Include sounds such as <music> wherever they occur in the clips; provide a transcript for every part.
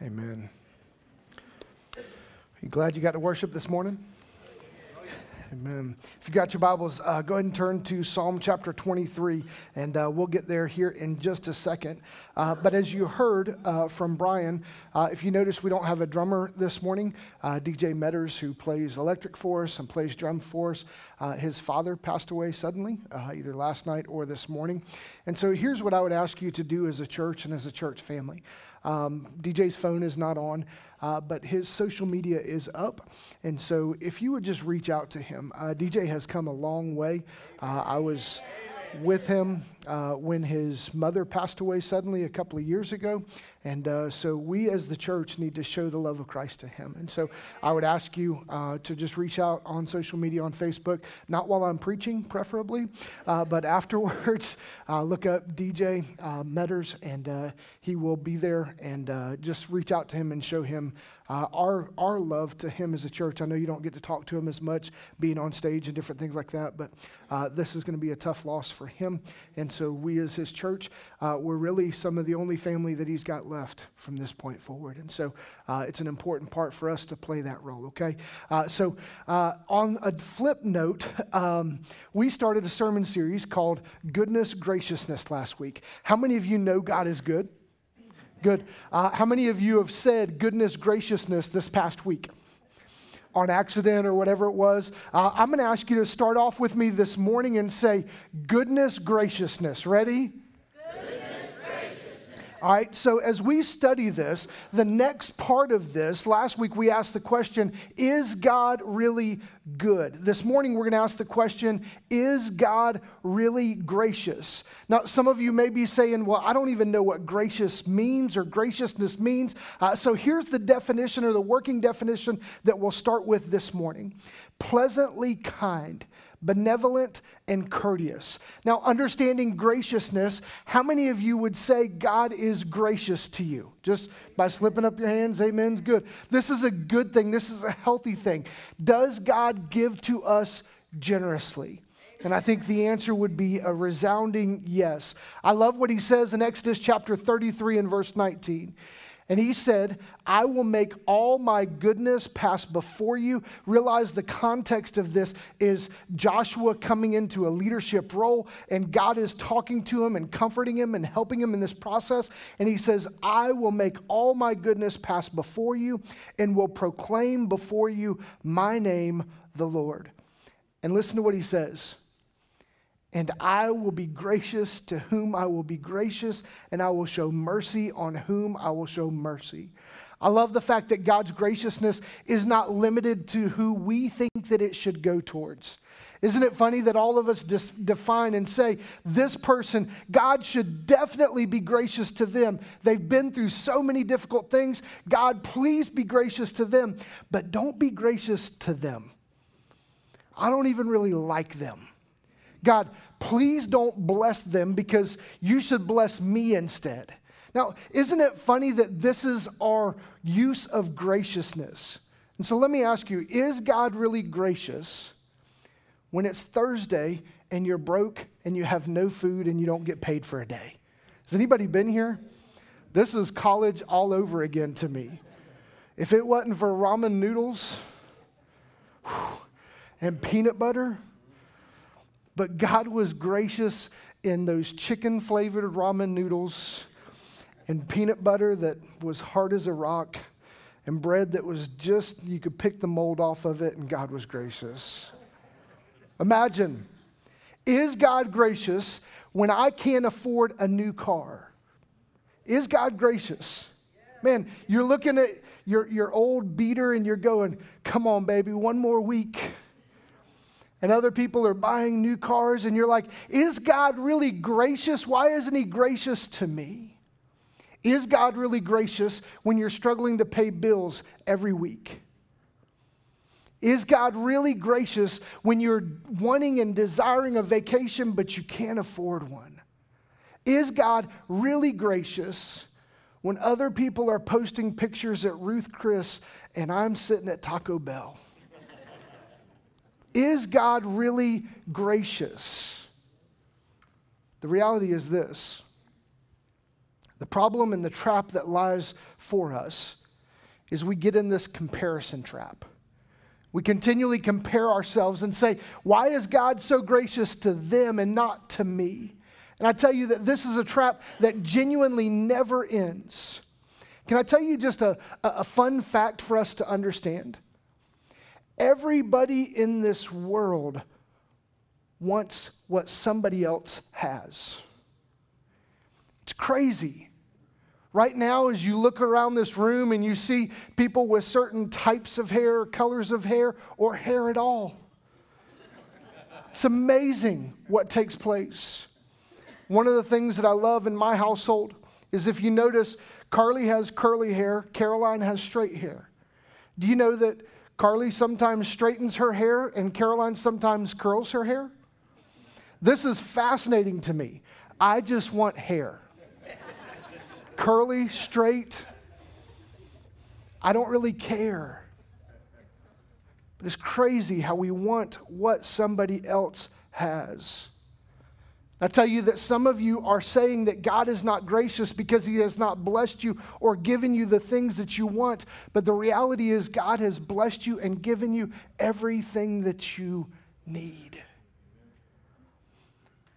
Amen. Are you glad you got to worship this morning? Amen. If you got your Bibles, uh, go ahead and turn to Psalm chapter 23, and uh, we'll get there here in just a second. Uh, but as you heard uh, from Brian, uh, if you notice, we don't have a drummer this morning. Uh, DJ Metters, who plays electric for us and plays drum for us, his father passed away suddenly, either last night or this morning. And so here's what I would ask you to do as a church and as a church family. Um, DJ's phone is not on, uh, but his social media is up. And so if you would just reach out to him, uh, DJ has come a long way. Uh, I was with him uh, when his mother passed away suddenly a couple of years ago. And uh, so we as the church need to show the love of Christ to him. And so I would ask you uh, to just reach out on social media, on Facebook, not while I'm preaching, preferably, uh, but afterwards. <laughs> Uh, look up DJ uh, Metters, and he will be there. And just reach out to him and show him uh, our, our love to him as a church. I know you don't get to talk to him as much being on stage and different things like that, but uh, this is going to be a tough loss for him. And so we as his church, uh, we're really some of the only family that he's got left from this point forward. And so uh, it's an important part for us to play that role, okay? Uh, so uh, on a flip note, um, we started a sermon series called Goodness Graciousness last week. How many of you know God is good? Good. Uh, how many of you have said goodness, graciousness this past week? On accident or whatever it was. Uh, I'm going to ask you to start off with me this morning and say, goodness, graciousness. Ready? All right, so as we study this, the next part of this, last week we asked the question, is God really good? This morning we're going to ask the question, is God really gracious? Now, some of you may be saying, well, I don't even know what gracious means or graciousness means. Uh, so here's the definition or the working definition that we'll start with this morning pleasantly kind benevolent, and courteous. Now, understanding graciousness, how many of you would say God is gracious to you? Just by slipping up your hands, amen's good. This is a good thing, this is a healthy thing. Does God give to us generously? And I think the answer would be a resounding yes. I love what he says in Exodus chapter 33 and verse 19. And he said, I will make all my goodness pass before you. Realize the context of this is Joshua coming into a leadership role, and God is talking to him and comforting him and helping him in this process. And he says, I will make all my goodness pass before you and will proclaim before you my name, the Lord. And listen to what he says. And I will be gracious to whom I will be gracious, and I will show mercy on whom I will show mercy. I love the fact that God's graciousness is not limited to who we think that it should go towards. Isn't it funny that all of us dis- define and say, this person, God should definitely be gracious to them. They've been through so many difficult things. God, please be gracious to them, but don't be gracious to them. I don't even really like them. God, please don't bless them because you should bless me instead. Now, isn't it funny that this is our use of graciousness? And so let me ask you is God really gracious when it's Thursday and you're broke and you have no food and you don't get paid for a day? Has anybody been here? This is college all over again to me. If it wasn't for ramen noodles and peanut butter, but God was gracious in those chicken flavored ramen noodles and peanut butter that was hard as a rock and bread that was just, you could pick the mold off of it, and God was gracious. Imagine, is God gracious when I can't afford a new car? Is God gracious? Man, you're looking at your, your old beater and you're going, come on, baby, one more week and other people are buying new cars, and you're like, is God really gracious? Why isn't He gracious to me? Is God really gracious when you're struggling to pay bills every week? Is God really gracious when you're wanting and desiring a vacation but you can't afford one? Is God really gracious when other people are posting pictures at Ruth Chris and I'm sitting at Taco Bell? Is God really gracious? The reality is this The problem and the trap that lies for us is we get in this comparison trap. We continually compare ourselves and say, Why is God so gracious to them and not to me? And I tell you that this is a trap that genuinely never ends. Can I tell you just a, a fun fact for us to understand? Everybody in this world wants what somebody else has. It's crazy. Right now, as you look around this room and you see people with certain types of hair, colors of hair, or hair at all, it's amazing what takes place. One of the things that I love in my household is if you notice, Carly has curly hair, Caroline has straight hair. Do you know that Carly sometimes straightens her hair and Caroline sometimes curls her hair? This is fascinating to me. I just want hair. Curly, straight. I don't really care. But it's crazy how we want what somebody else has. I tell you that some of you are saying that God is not gracious because He has not blessed you or given you the things that you want. But the reality is, God has blessed you and given you everything that you need.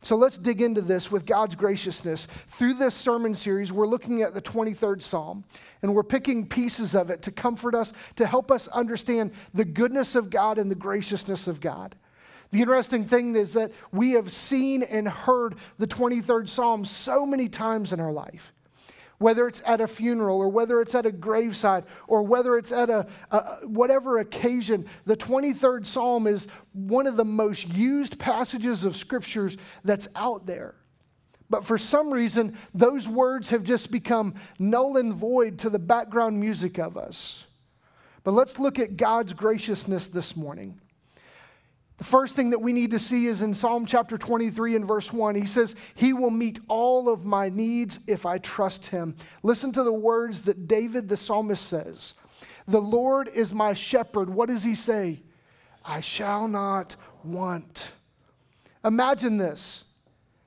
So let's dig into this with God's graciousness. Through this sermon series, we're looking at the 23rd Psalm, and we're picking pieces of it to comfort us, to help us understand the goodness of God and the graciousness of God. The interesting thing is that we have seen and heard the 23rd Psalm so many times in our life. Whether it's at a funeral or whether it's at a graveside or whether it's at a, a whatever occasion, the 23rd Psalm is one of the most used passages of scriptures that's out there. But for some reason, those words have just become null and void to the background music of us. But let's look at God's graciousness this morning. The first thing that we need to see is in Psalm chapter 23 and verse 1. He says, He will meet all of my needs if I trust Him. Listen to the words that David the psalmist says The Lord is my shepherd. What does He say? I shall not want. Imagine this.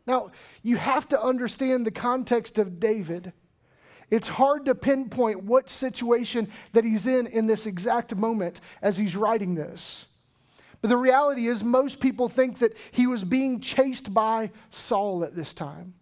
Now, you have to understand the context of David. It's hard to pinpoint what situation that he's in in this exact moment as he's writing this. But the reality is, most people think that he was being chased by Saul at this time.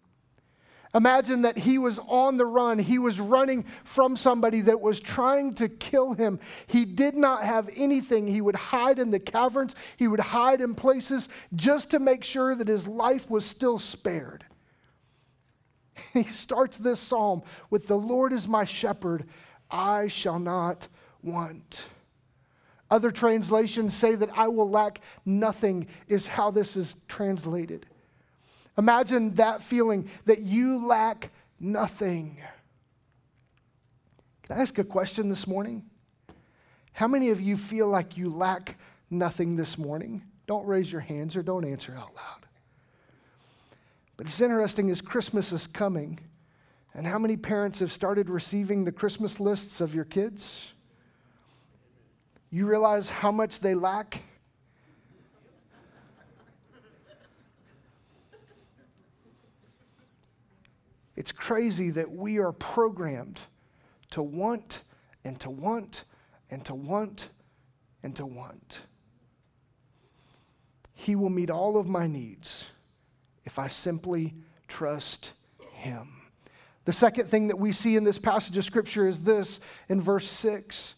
Imagine that he was on the run. He was running from somebody that was trying to kill him. He did not have anything. He would hide in the caverns, he would hide in places just to make sure that his life was still spared. <laughs> He starts this psalm with The Lord is my shepherd, I shall not want. Other translations say that I will lack nothing, is how this is translated. Imagine that feeling that you lack nothing. Can I ask a question this morning? How many of you feel like you lack nothing this morning? Don't raise your hands or don't answer out loud. But it's interesting as Christmas is coming, and how many parents have started receiving the Christmas lists of your kids? You realize how much they lack? It's crazy that we are programmed to want and to want and to want and to want. He will meet all of my needs if I simply trust Him. The second thing that we see in this passage of Scripture is this in verse 6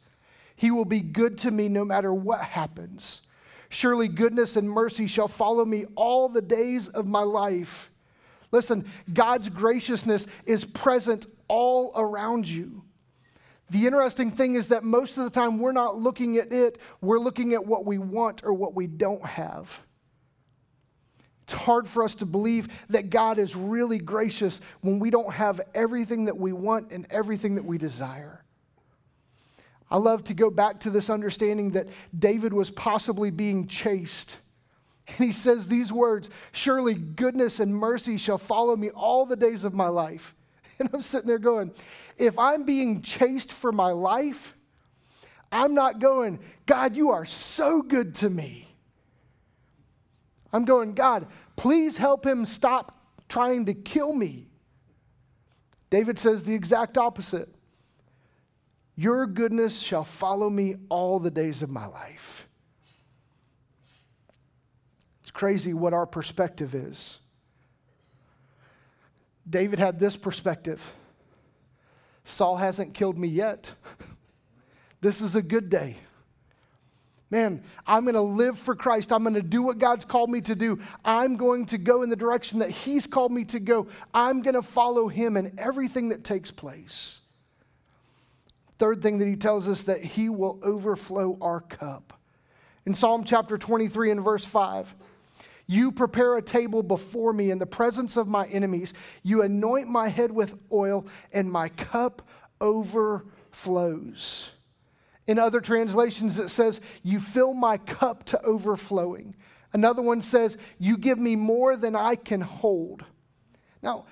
he will be good to me no matter what happens. Surely goodness and mercy shall follow me all the days of my life. Listen, God's graciousness is present all around you. The interesting thing is that most of the time we're not looking at it, we're looking at what we want or what we don't have. It's hard for us to believe that God is really gracious when we don't have everything that we want and everything that we desire. I love to go back to this understanding that David was possibly being chased. And he says these words Surely goodness and mercy shall follow me all the days of my life. <laughs> And I'm sitting there going, If I'm being chased for my life, I'm not going, God, you are so good to me. I'm going, God, please help him stop trying to kill me. David says the exact opposite Your goodness shall follow me all the days of my life. It's crazy what our perspective is. David had this perspective Saul hasn't killed me yet. <laughs> this is a good day. Man, I'm going to live for Christ. I'm going to do what God's called me to do. I'm going to go in the direction that He's called me to go. I'm going to follow Him in everything that takes place. Third thing that He tells us that He will overflow our cup. In Psalm chapter 23 and verse 5, you prepare a table before me in the presence of my enemies. You anoint my head with oil, and my cup overflows. In other translations, it says, You fill my cup to overflowing. Another one says, You give me more than I can hold. Now,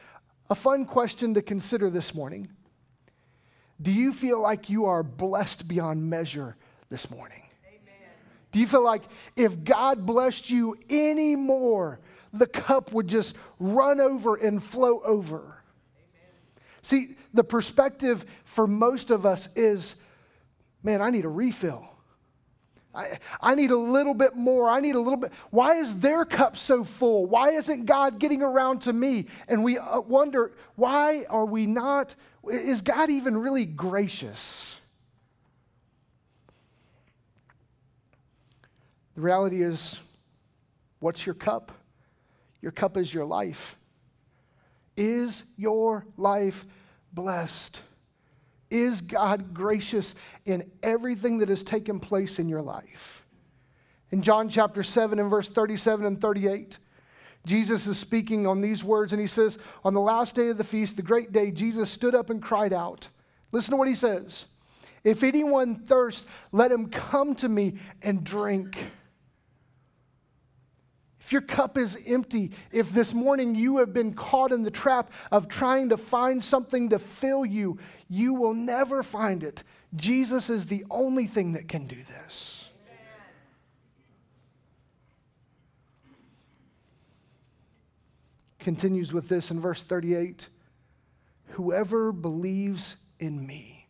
a fun question to consider this morning Do you feel like you are blessed beyond measure this morning? Do you feel like if God blessed you any more, the cup would just run over and flow over? Amen. See, the perspective for most of us is man, I need a refill. I, I need a little bit more. I need a little bit. Why is their cup so full? Why isn't God getting around to me? And we uh, wonder, why are we not? Is God even really gracious? The reality is, what's your cup? Your cup is your life. Is your life blessed? Is God gracious in everything that has taken place in your life? In John chapter 7 and verse 37 and 38, Jesus is speaking on these words and he says, On the last day of the feast, the great day, Jesus stood up and cried out. Listen to what he says If anyone thirsts, let him come to me and drink. If your cup is empty, if this morning you have been caught in the trap of trying to find something to fill you, you will never find it. Jesus is the only thing that can do this. Continues with this in verse 38 Whoever believes in me.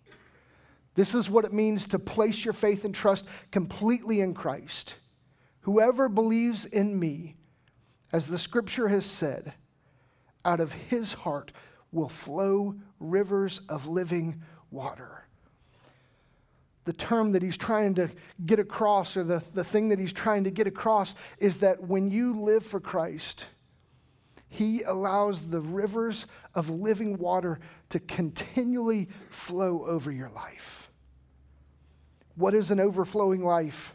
This is what it means to place your faith and trust completely in Christ. Whoever believes in me, as the scripture has said, out of his heart will flow rivers of living water. The term that he's trying to get across, or the, the thing that he's trying to get across, is that when you live for Christ, he allows the rivers of living water to continually flow over your life. What is an overflowing life?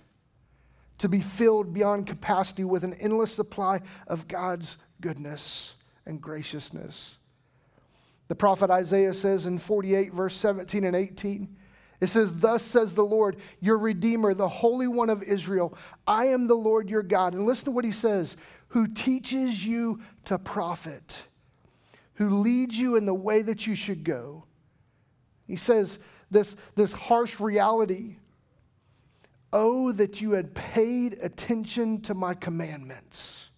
To be filled beyond capacity with an endless supply of God's goodness and graciousness. The prophet Isaiah says in 48, verse 17 and 18, it says, Thus says the Lord, your Redeemer, the Holy One of Israel. I am the Lord your God. And listen to what he says who teaches you to profit, who leads you in the way that you should go. He says, this, this harsh reality Oh, that you had paid attention to my commandments.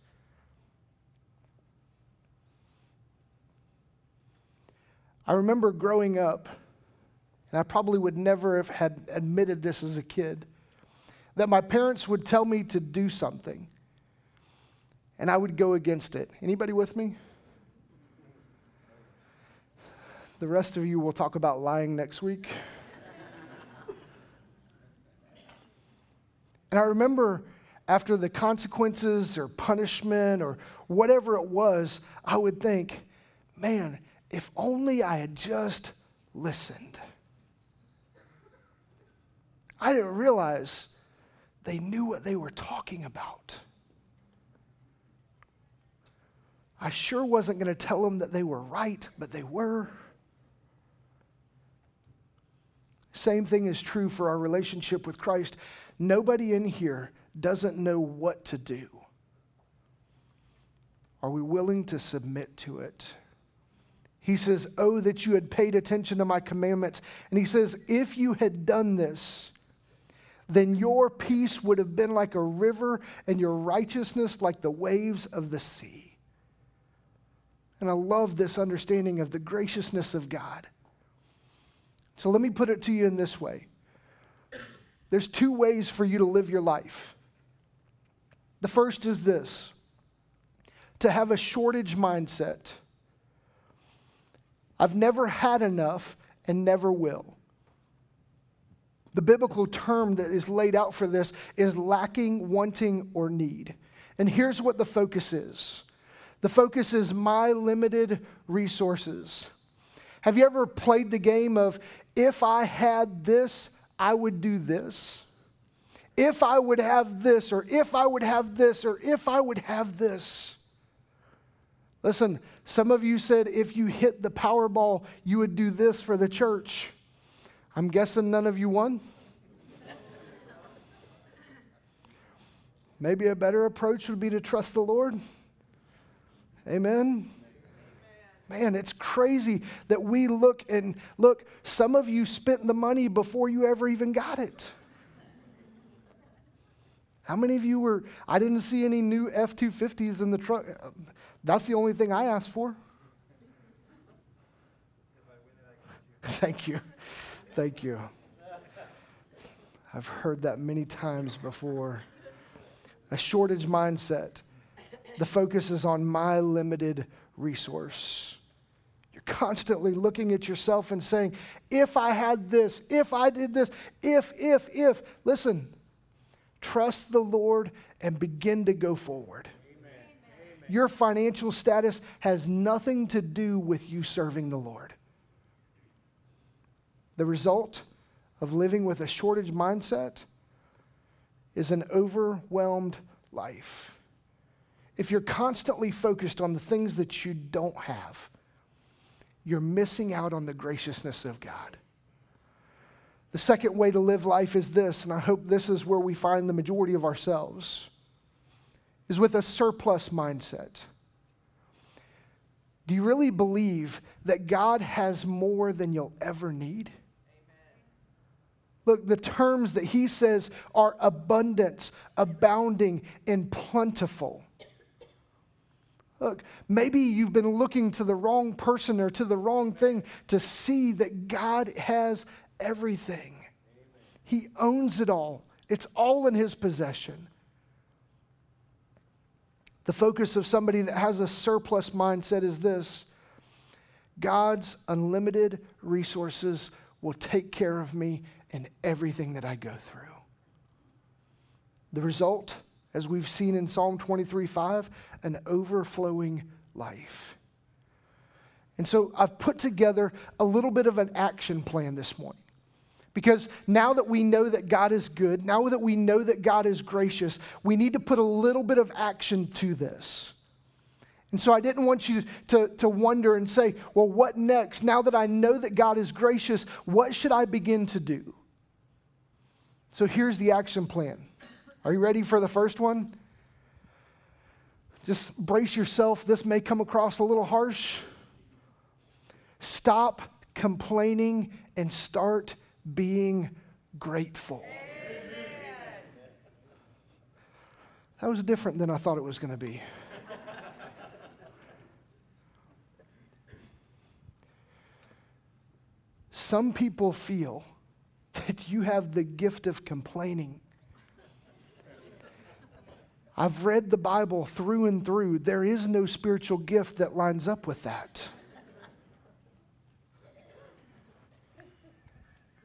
I remember growing up, and I probably would never have had admitted this as a kid, that my parents would tell me to do something, and I would go against it. Anybody with me? The rest of you will talk about lying next week. And I remember after the consequences or punishment or whatever it was, I would think, man, if only I had just listened. I didn't realize they knew what they were talking about. I sure wasn't going to tell them that they were right, but they were. Same thing is true for our relationship with Christ. Nobody in here doesn't know what to do. Are we willing to submit to it? He says, Oh, that you had paid attention to my commandments. And he says, If you had done this, then your peace would have been like a river and your righteousness like the waves of the sea. And I love this understanding of the graciousness of God. So let me put it to you in this way there's two ways for you to live your life. The first is this to have a shortage mindset. I've never had enough and never will. The biblical term that is laid out for this is lacking, wanting, or need. And here's what the focus is the focus is my limited resources. Have you ever played the game of if I had this, I would do this? If I would have this, or if I would have this, or if I would have this. Listen, some of you said if you hit the Powerball, you would do this for the church. I'm guessing none of you won. Maybe a better approach would be to trust the Lord. Amen. Man, it's crazy that we look and look, some of you spent the money before you ever even got it. How many of you were, I didn't see any new F 250s in the truck. That's the only thing I asked for. Thank you. Thank you. I've heard that many times before. A shortage mindset. The focus is on my limited resource. You're constantly looking at yourself and saying, if I had this, if I did this, if, if, if. Listen, trust the Lord and begin to go forward. Amen. Your financial status has nothing to do with you serving the Lord. The result of living with a shortage mindset is an overwhelmed life. If you're constantly focused on the things that you don't have, you're missing out on the graciousness of God. The second way to live life is this, and I hope this is where we find the majority of ourselves, is with a surplus mindset. Do you really believe that God has more than you'll ever need? Look, the terms that he says are abundance, abounding, and plentiful. Look, maybe you've been looking to the wrong person or to the wrong thing to see that God has everything. He owns it all, it's all in his possession. The focus of somebody that has a surplus mindset is this God's unlimited resources will take care of me in everything that I go through. The result, as we've seen in Psalm 23 5, an overflowing life. And so I've put together a little bit of an action plan this morning. Because now that we know that God is good, now that we know that God is gracious, we need to put a little bit of action to this. And so I didn't want you to, to wonder and say, well, what next? Now that I know that God is gracious, what should I begin to do? So here's the action plan. Are you ready for the first one? Just brace yourself. This may come across a little harsh. Stop complaining and start being grateful. That was different than I thought it was going to be. Some people feel that you have the gift of complaining. I've read the Bible through and through. There is no spiritual gift that lines up with that.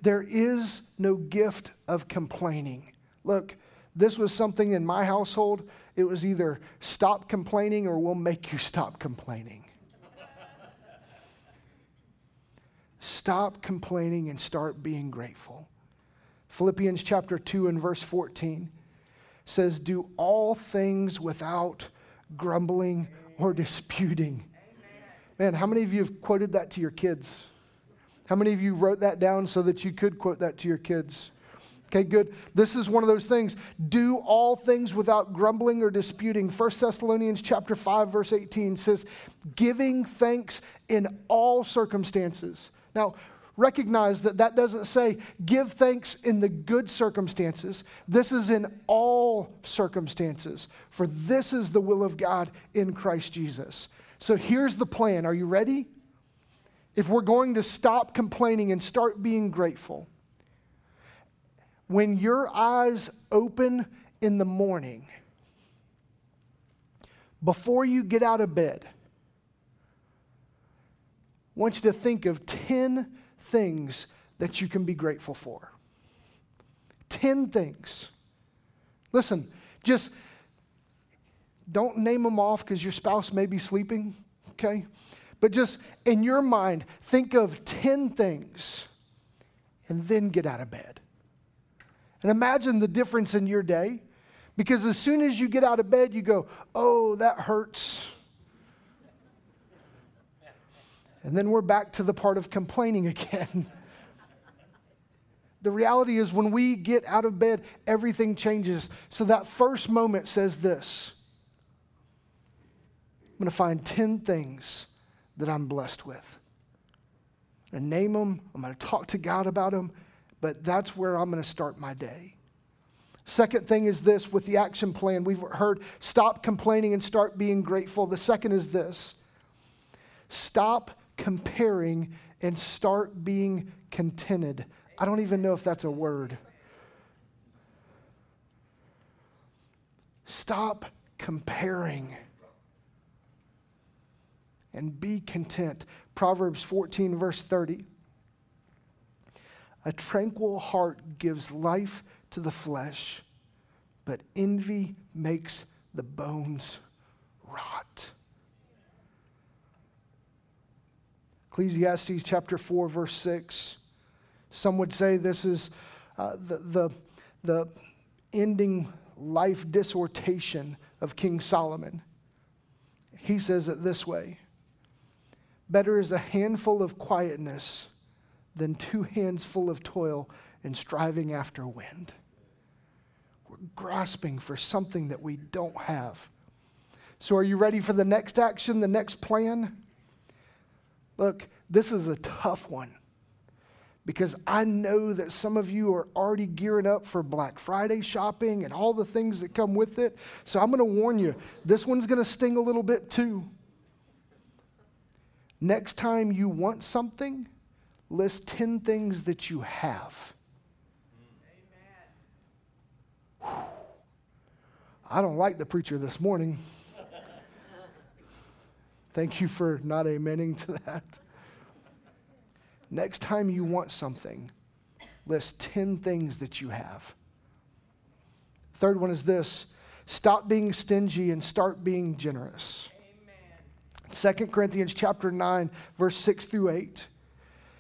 There is no gift of complaining. Look, this was something in my household. It was either stop complaining or we'll make you stop complaining. Stop complaining and start being grateful. Philippians chapter 2 and verse 14 says, Do all things without grumbling or disputing. Man, how many of you have quoted that to your kids? How many of you wrote that down so that you could quote that to your kids? Okay, good. This is one of those things. Do all things without grumbling or disputing. 1 Thessalonians chapter 5 verse 18 says, "Giving thanks in all circumstances." Now, recognize that that doesn't say give thanks in the good circumstances. This is in all circumstances, for this is the will of God in Christ Jesus. So here's the plan. Are you ready? If we're going to stop complaining and start being grateful, when your eyes open in the morning, before you get out of bed, I want you to think of 10 things that you can be grateful for. 10 things. Listen, just don't name them off because your spouse may be sleeping, okay? But just in your mind, think of 10 things and then get out of bed. And imagine the difference in your day because as soon as you get out of bed, you go, oh, that hurts. And then we're back to the part of complaining <laughs> again. the reality is, when we get out of bed, everything changes. So that first moment says this I'm going to find 10 things that I'm blessed with. And name them, I'm going to talk to God about them, but that's where I'm going to start my day. Second thing is this with the action plan. We've heard stop complaining and start being grateful. The second is this stop comparing and start being contented. I don't even know if that's a word. Stop comparing and be content. Proverbs 14, verse 30. A tranquil heart gives life to the flesh, but envy makes the bones rot. Ecclesiastes chapter 4, verse 6. Some would say this is uh, the, the, the ending life dissertation of King Solomon. He says it this way Better is a handful of quietness than two hands full of toil and striving after wind. We're grasping for something that we don't have. So, are you ready for the next action, the next plan? Look, this is a tough one because I know that some of you are already gearing up for Black Friday shopping and all the things that come with it. So I'm going to warn you, this one's going to sting a little bit too. Next time you want something, list 10 things that you have. I don't like the preacher this morning. Thank you for not amening to that. Next time you want something, list 10 things that you have. Third one is this stop being stingy and start being generous. Amen. 2 Corinthians chapter 9 verse 6 through 8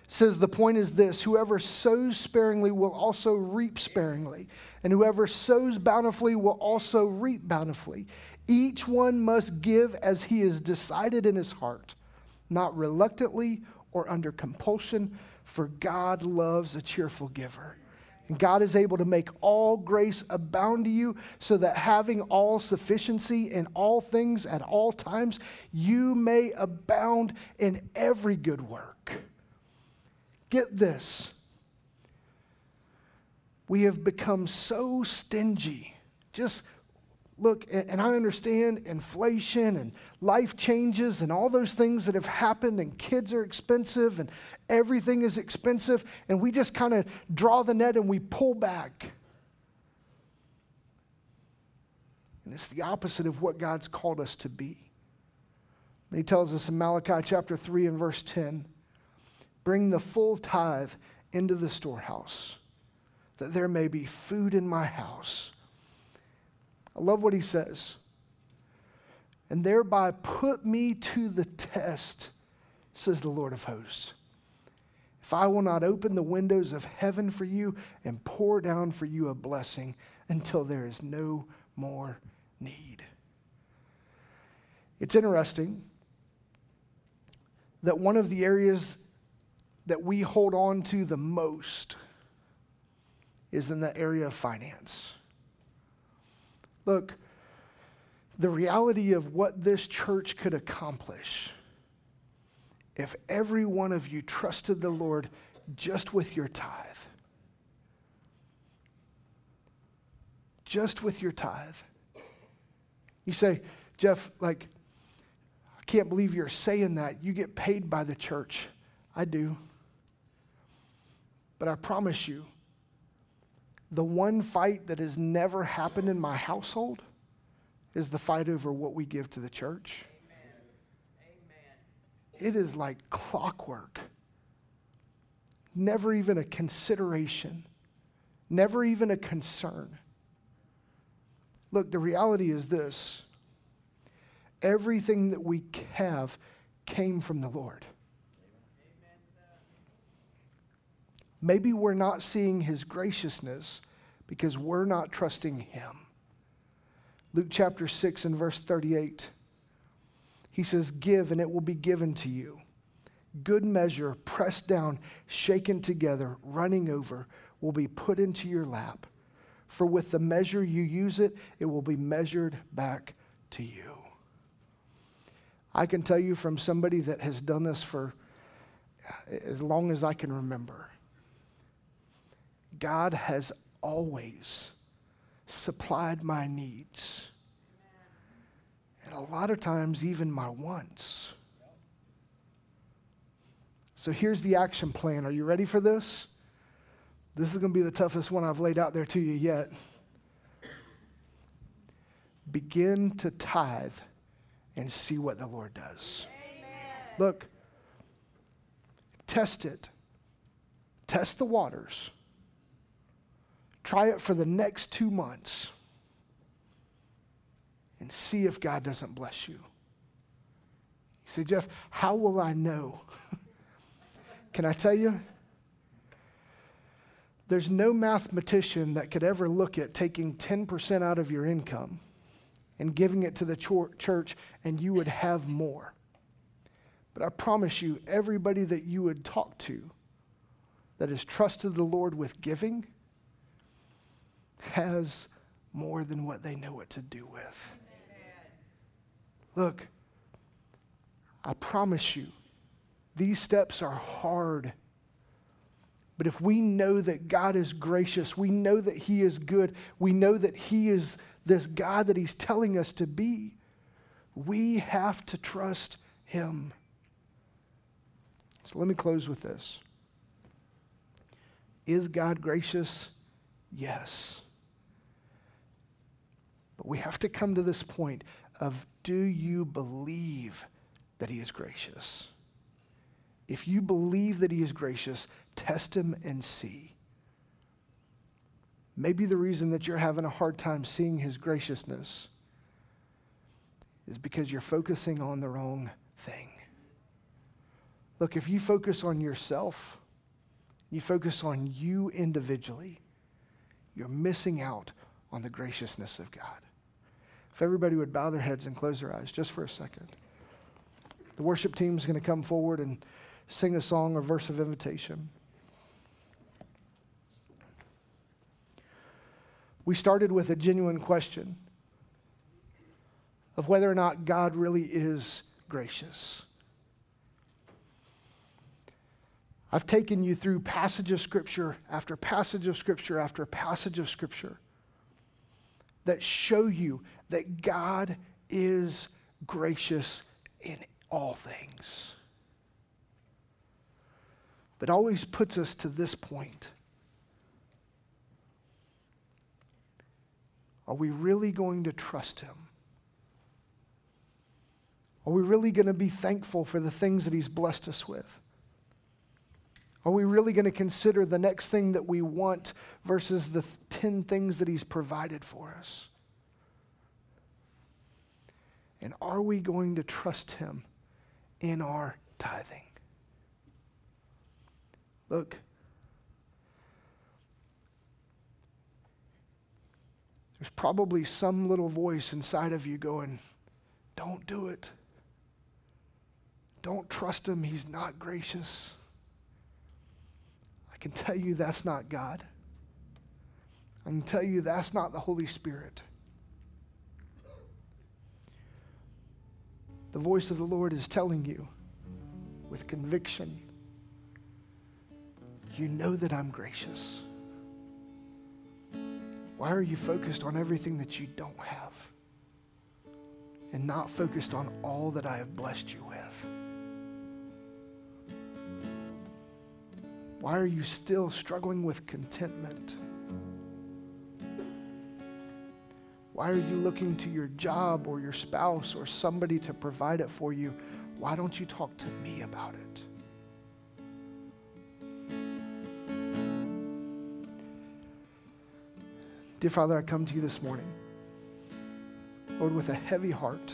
says the point is this whoever sows sparingly will also reap sparingly and whoever sows bountifully will also reap bountifully each one must give as he has decided in his heart not reluctantly or under compulsion for god loves a cheerful giver and God is able to make all grace abound to you so that having all sufficiency in all things at all times, you may abound in every good work. Get this. We have become so stingy. Just look, and I understand inflation and life changes and all those things that have happened, and kids are expensive and everything is expensive, and we just kind of draw the net and we pull back. And it's the opposite of what God's called us to be. he tells us in Malachi chapter 3 and verse 10 Bring the full tithe into the storehouse, that there may be food in my house. I love what he says. And thereby put me to the test, says the Lord of hosts. If I will not open the windows of heaven for you and pour down for you a blessing until there is no more need. It's interesting that one of the areas that we hold on to the most is in the area of finance. Look, the reality of what this church could accomplish if every one of you trusted the Lord just with your tithe. Just with your tithe. You say, Jeff, like, I can't believe you're saying that. You get paid by the church. I do. But I promise you, the one fight that has never happened in my household is the fight over what we give to the church. Amen. It is like clockwork. Never even a consideration, never even a concern. Look, the reality is this everything that we have came from the Lord. Maybe we're not seeing his graciousness because we're not trusting him. Luke chapter 6 and verse 38. He says, Give and it will be given to you. Good measure, pressed down, shaken together, running over, will be put into your lap. For with the measure you use it, it will be measured back to you. I can tell you from somebody that has done this for as long as I can remember. God has always supplied my needs. And a lot of times, even my wants. So here's the action plan. Are you ready for this? This is going to be the toughest one I've laid out there to you yet. Begin to tithe and see what the Lord does. Amen. Look, test it, test the waters. Try it for the next two months and see if God doesn't bless you. You say, Jeff, how will I know? <laughs> Can I tell you? There's no mathematician that could ever look at taking 10% out of your income and giving it to the church and you would have more. But I promise you, everybody that you would talk to that has trusted the Lord with giving has more than what they know what to do with. Look, I promise you, these steps are hard. But if we know that God is gracious, we know that He is good, we know that He is this God that He's telling us to be, we have to trust Him. So let me close with this. Is God gracious? Yes. We have to come to this point of do you believe that He is gracious? If you believe that He is gracious, test Him and see. Maybe the reason that you're having a hard time seeing His graciousness is because you're focusing on the wrong thing. Look, if you focus on yourself, you focus on you individually, you're missing out on the graciousness of God. If everybody would bow their heads and close their eyes just for a second. The worship team is going to come forward and sing a song or verse of invitation. We started with a genuine question of whether or not God really is gracious. I've taken you through passage of Scripture after passage of Scripture after passage of Scripture that show you that God is gracious in all things. But always puts us to this point. Are we really going to trust Him? Are we really going to be thankful for the things that He's blessed us with? Are we really going to consider the next thing that we want versus the 10 things that He's provided for us? And are we going to trust Him in our tithing? Look, there's probably some little voice inside of you going, Don't do it. Don't trust Him. He's not gracious. I can tell you that's not God. I can tell you that's not the Holy Spirit. The voice of the Lord is telling you with conviction you know that I'm gracious. Why are you focused on everything that you don't have? and not focused on all that I have blessed you with? Why are you still struggling with contentment? Why are you looking to your job or your spouse or somebody to provide it for you? Why don't you talk to me about it? Dear Father, I come to you this morning, Lord, with a heavy heart,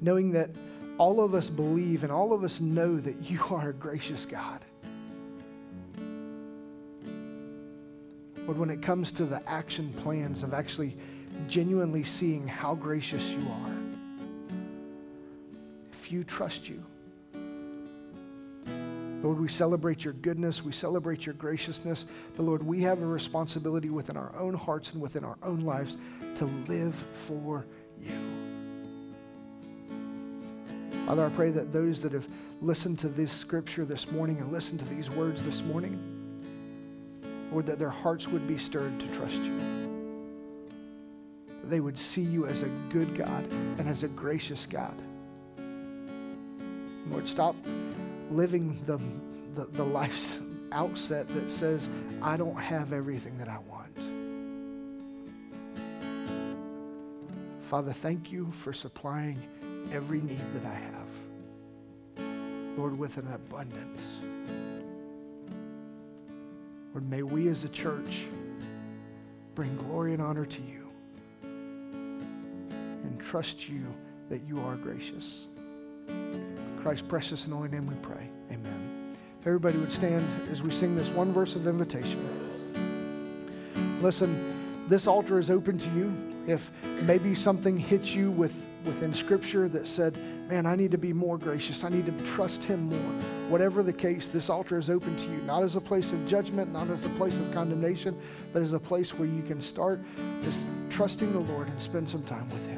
knowing that all of us believe and all of us know that you are a gracious God. But when it comes to the action plans of actually genuinely seeing how gracious you are, if you trust you, Lord, we celebrate your goodness, we celebrate your graciousness, but Lord, we have a responsibility within our own hearts and within our own lives to live for you. Father, I pray that those that have listened to this scripture this morning and listened to these words this morning, Lord, that their hearts would be stirred to trust you. They would see you as a good God and as a gracious God. Lord, stop living the, the, the life's outset that says, I don't have everything that I want. Father, thank you for supplying every need that I have. Lord, with an abundance. Lord, may we as a church bring glory and honor to you and trust you that you are gracious. Christ's precious and holy name we pray. Amen. If everybody would stand as we sing this one verse of invitation. Listen, this altar is open to you. If maybe something hits you with, within Scripture that said, man, I need to be more gracious, I need to trust Him more. Whatever the case, this altar is open to you, not as a place of judgment, not as a place of condemnation, but as a place where you can start just trusting the Lord and spend some time with Him.